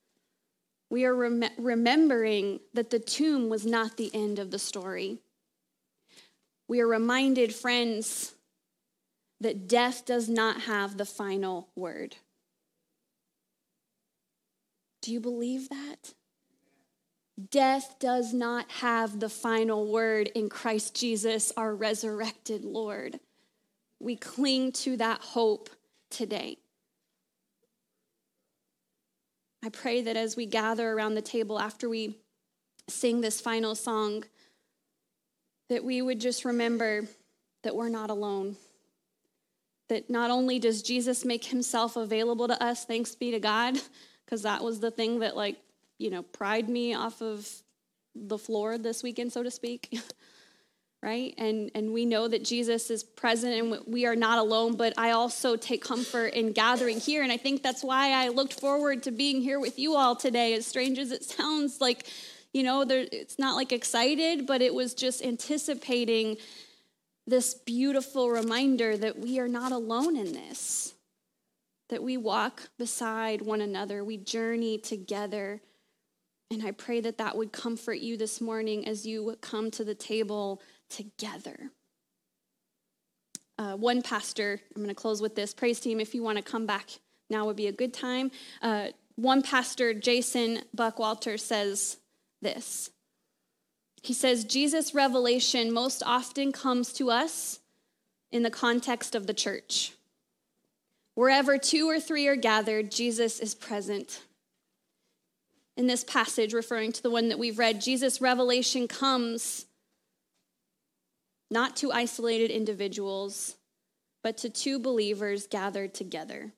we are rem- remembering that the tomb was not the end of the story. We are reminded, friends, that death does not have the final word. Do you believe that? Death does not have the final word in Christ Jesus, our resurrected Lord. We cling to that hope today. I pray that as we gather around the table after we sing this final song, that we would just remember that we're not alone that not only does Jesus make himself available to us, thanks be to God, because that was the thing that, like, you know, pried me off of the floor this weekend, so to speak. right? And and we know that Jesus is present and we are not alone, but I also take comfort in gathering here and I think that's why I looked forward to being here with you all today as strange as it sounds like you know, there, it's not like excited, but it was just anticipating this beautiful reminder that we are not alone in this, that we walk beside one another, we journey together. And I pray that that would comfort you this morning as you come to the table together. Uh, one pastor, I'm going to close with this. Praise team, if you want to come back now would be a good time. Uh, one pastor, Jason Buckwalter, says this. He says, Jesus' revelation most often comes to us in the context of the church. Wherever two or three are gathered, Jesus is present. In this passage, referring to the one that we've read, Jesus' revelation comes not to isolated individuals, but to two believers gathered together.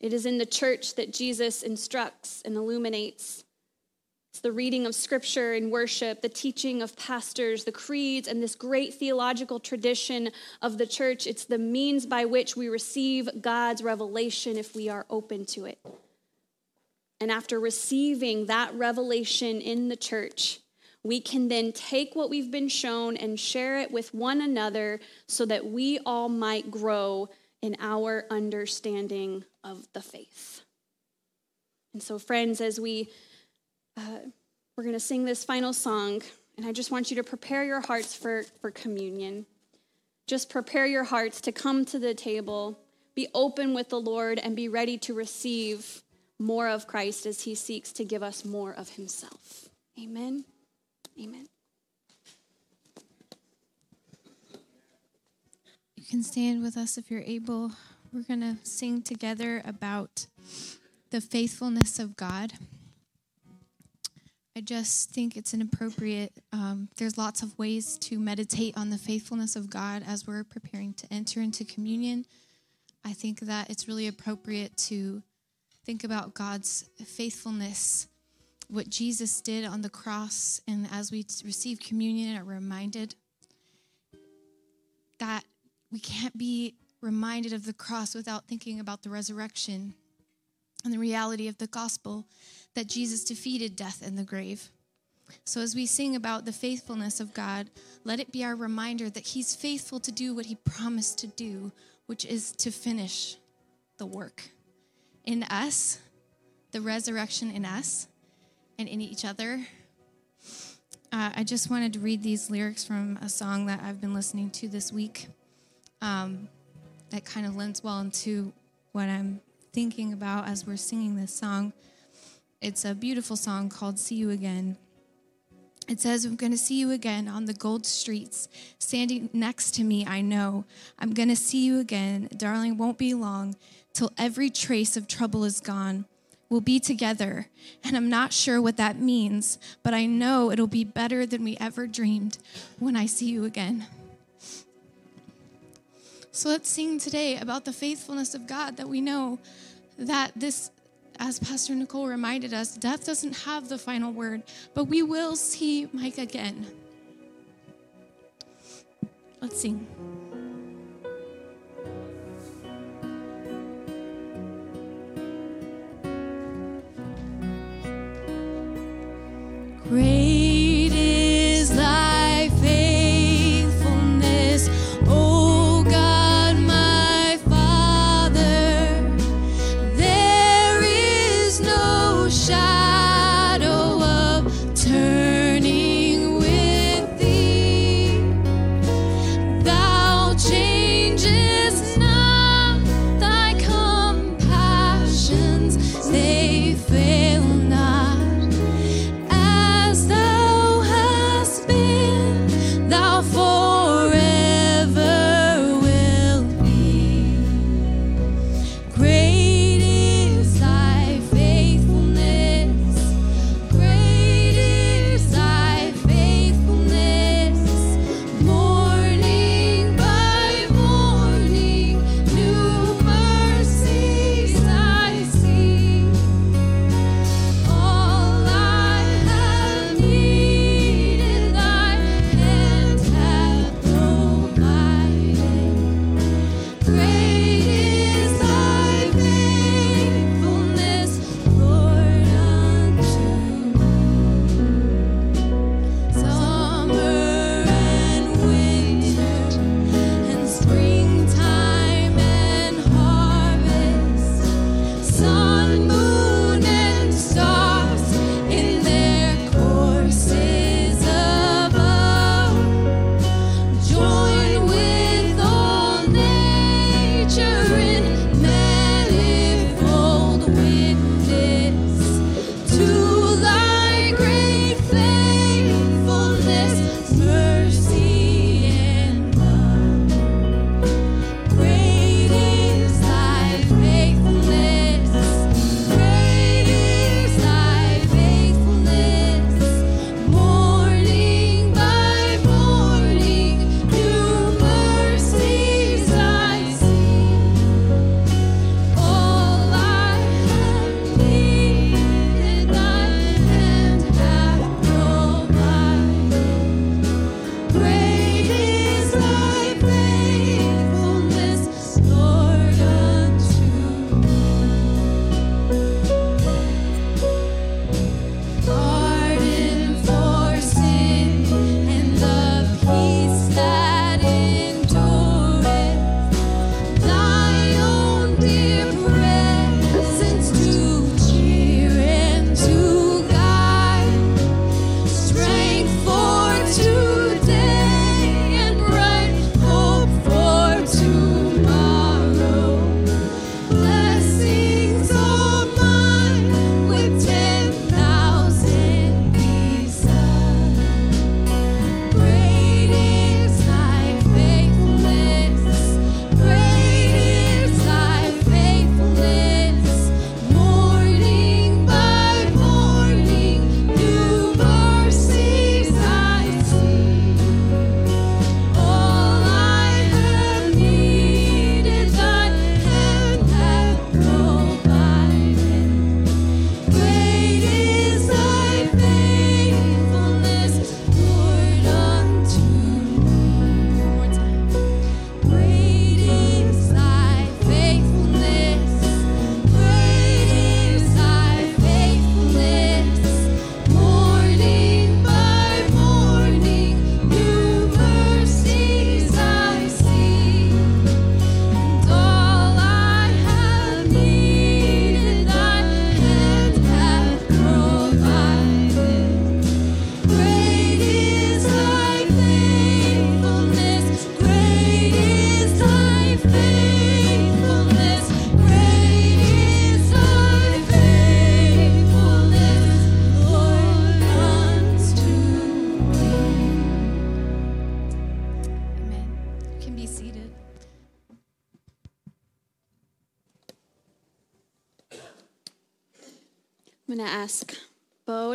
It is in the church that Jesus instructs and illuminates. It's the reading of scripture and worship, the teaching of pastors, the creeds, and this great theological tradition of the church. It's the means by which we receive God's revelation if we are open to it. And after receiving that revelation in the church, we can then take what we've been shown and share it with one another so that we all might grow in our understanding of the faith. And so, friends, as we uh, we're going to sing this final song, and I just want you to prepare your hearts for, for communion. Just prepare your hearts to come to the table, be open with the Lord, and be ready to receive more of Christ as he seeks to give us more of himself. Amen. Amen. You can stand with us if you're able. We're going to sing together about the faithfulness of God. I just think it's an appropriate, um, there's lots of ways to meditate on the faithfulness of God as we're preparing to enter into communion. I think that it's really appropriate to think about God's faithfulness what Jesus did on the cross, and as we receive communion, are reminded that we can't be reminded of the cross without thinking about the resurrection and the reality of the gospel that Jesus defeated death and the grave. So, as we sing about the faithfulness of God, let it be our reminder that He's faithful to do what He promised to do, which is to finish the work in us, the resurrection in us, and in each other. Uh, I just wanted to read these lyrics from a song that I've been listening to this week um, that kind of lends well into what I'm thinking about as we're singing this song. It's a beautiful song called See You Again. It says, I'm going to see you again on the gold streets, standing next to me, I know. I'm going to see you again, darling, won't be long, till every trace of trouble is gone. We'll be together. And I'm not sure what that means, but I know it'll be better than we ever dreamed when I see you again. So let's sing today about the faithfulness of God that we know that this, as Pastor Nicole reminded us, death doesn't have the final word, but we will see Mike again. Let's sing. Great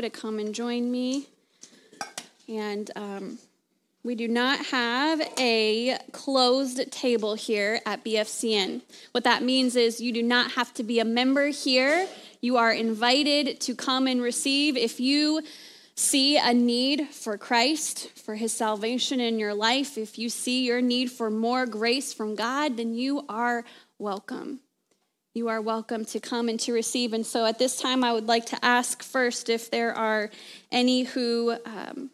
to come and join me. And um, we do not have a closed table here at BFCN. What that means is you do not have to be a member here. You are invited to come and receive. If you see a need for Christ, for his salvation in your life, if you see your need for more grace from God, then you are welcome you are welcome to come and to receive. And so at this time, I would like to ask first if there are any who, um,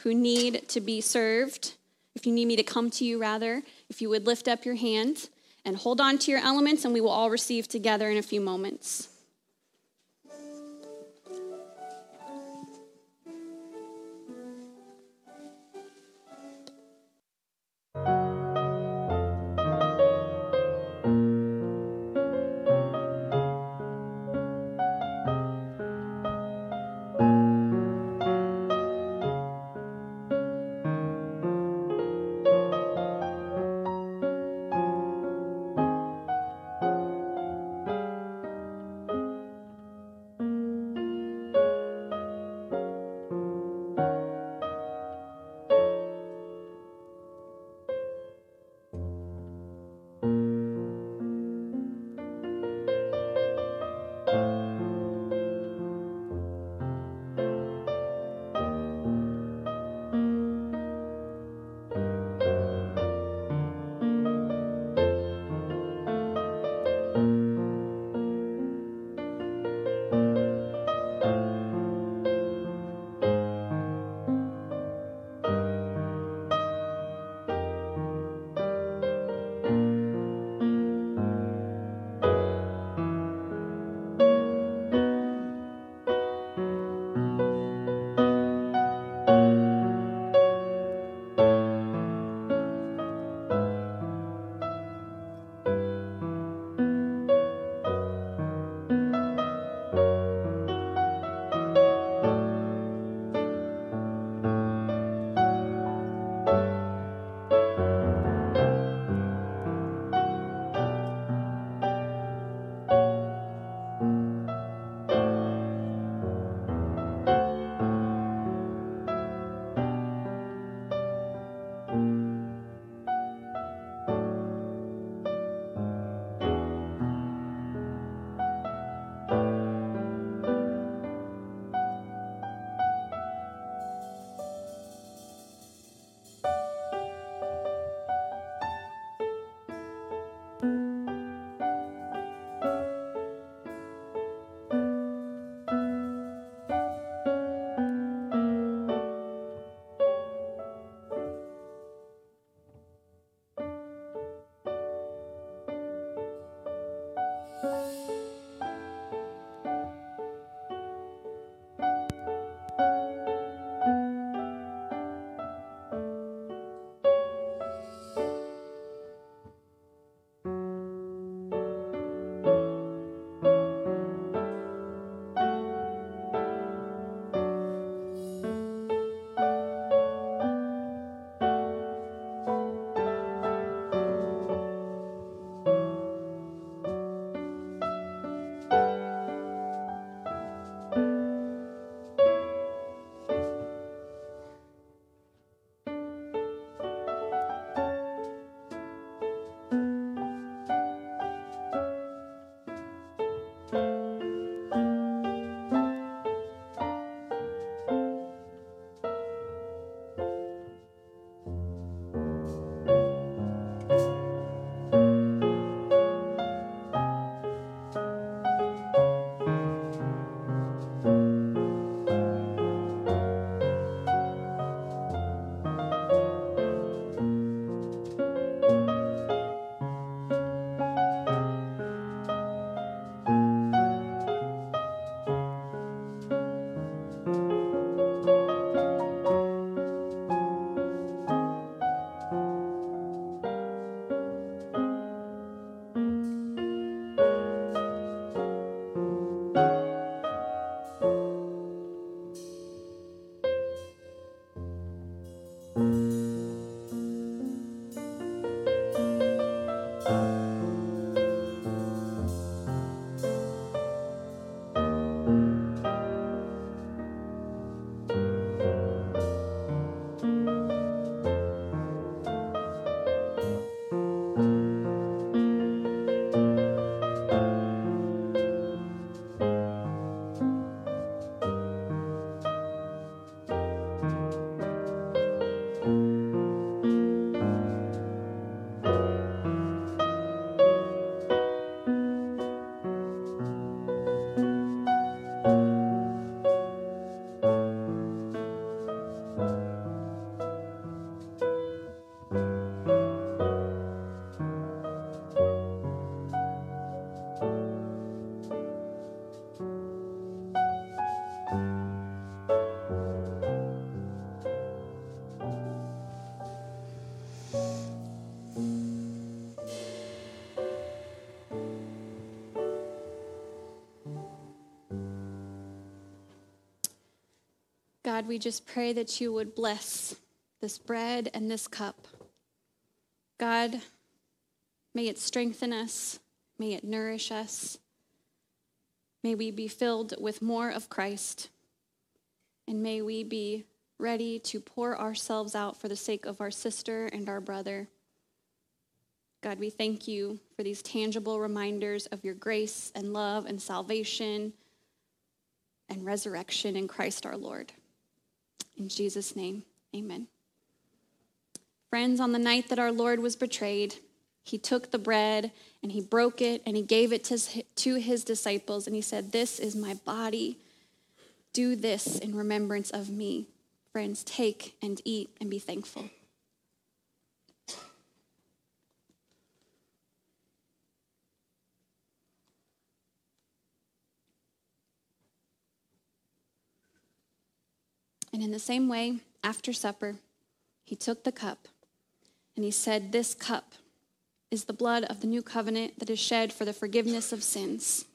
who need to be served, if you need me to come to you, rather, if you would lift up your hand and hold on to your elements, and we will all receive together in a few moments. God, we just pray that you would bless this bread and this cup. God, may it strengthen us, may it nourish us. May we be filled with more of Christ, and may we be ready to pour ourselves out for the sake of our sister and our brother. God, we thank you for these tangible reminders of your grace and love and salvation and resurrection in Christ our Lord. In Jesus' name, amen. Friends, on the night that our Lord was betrayed, he took the bread and he broke it and he gave it to, his disciples and he said, This is my body. Do this in remembrance of me. Friends, take and eat and be thankful. And in the same way, after supper, he took the cup and he said, This cup is the blood of the new covenant that is shed for the forgiveness of sins.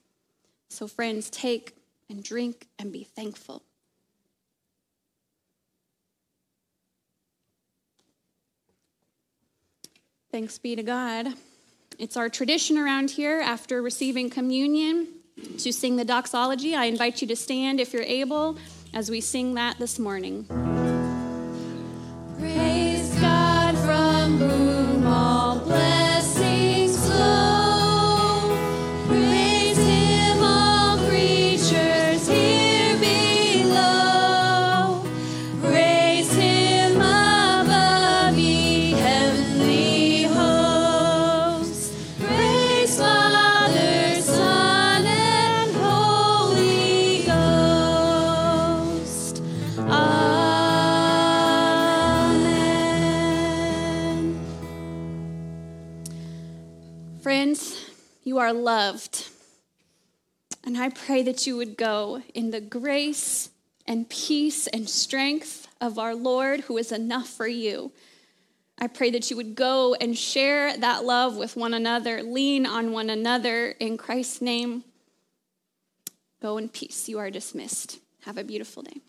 So, friends, take and drink and be thankful. Thanks be to God. It's our tradition around here after receiving communion to sing the doxology. I invite you to stand if you're able as we sing that this morning. Are loved. And I pray that you would go in the grace and peace and strength of our Lord, who is enough for you. I pray that you would go and share that love with one another, lean on one another in Christ's name. Go in peace. You are dismissed. Have a beautiful day.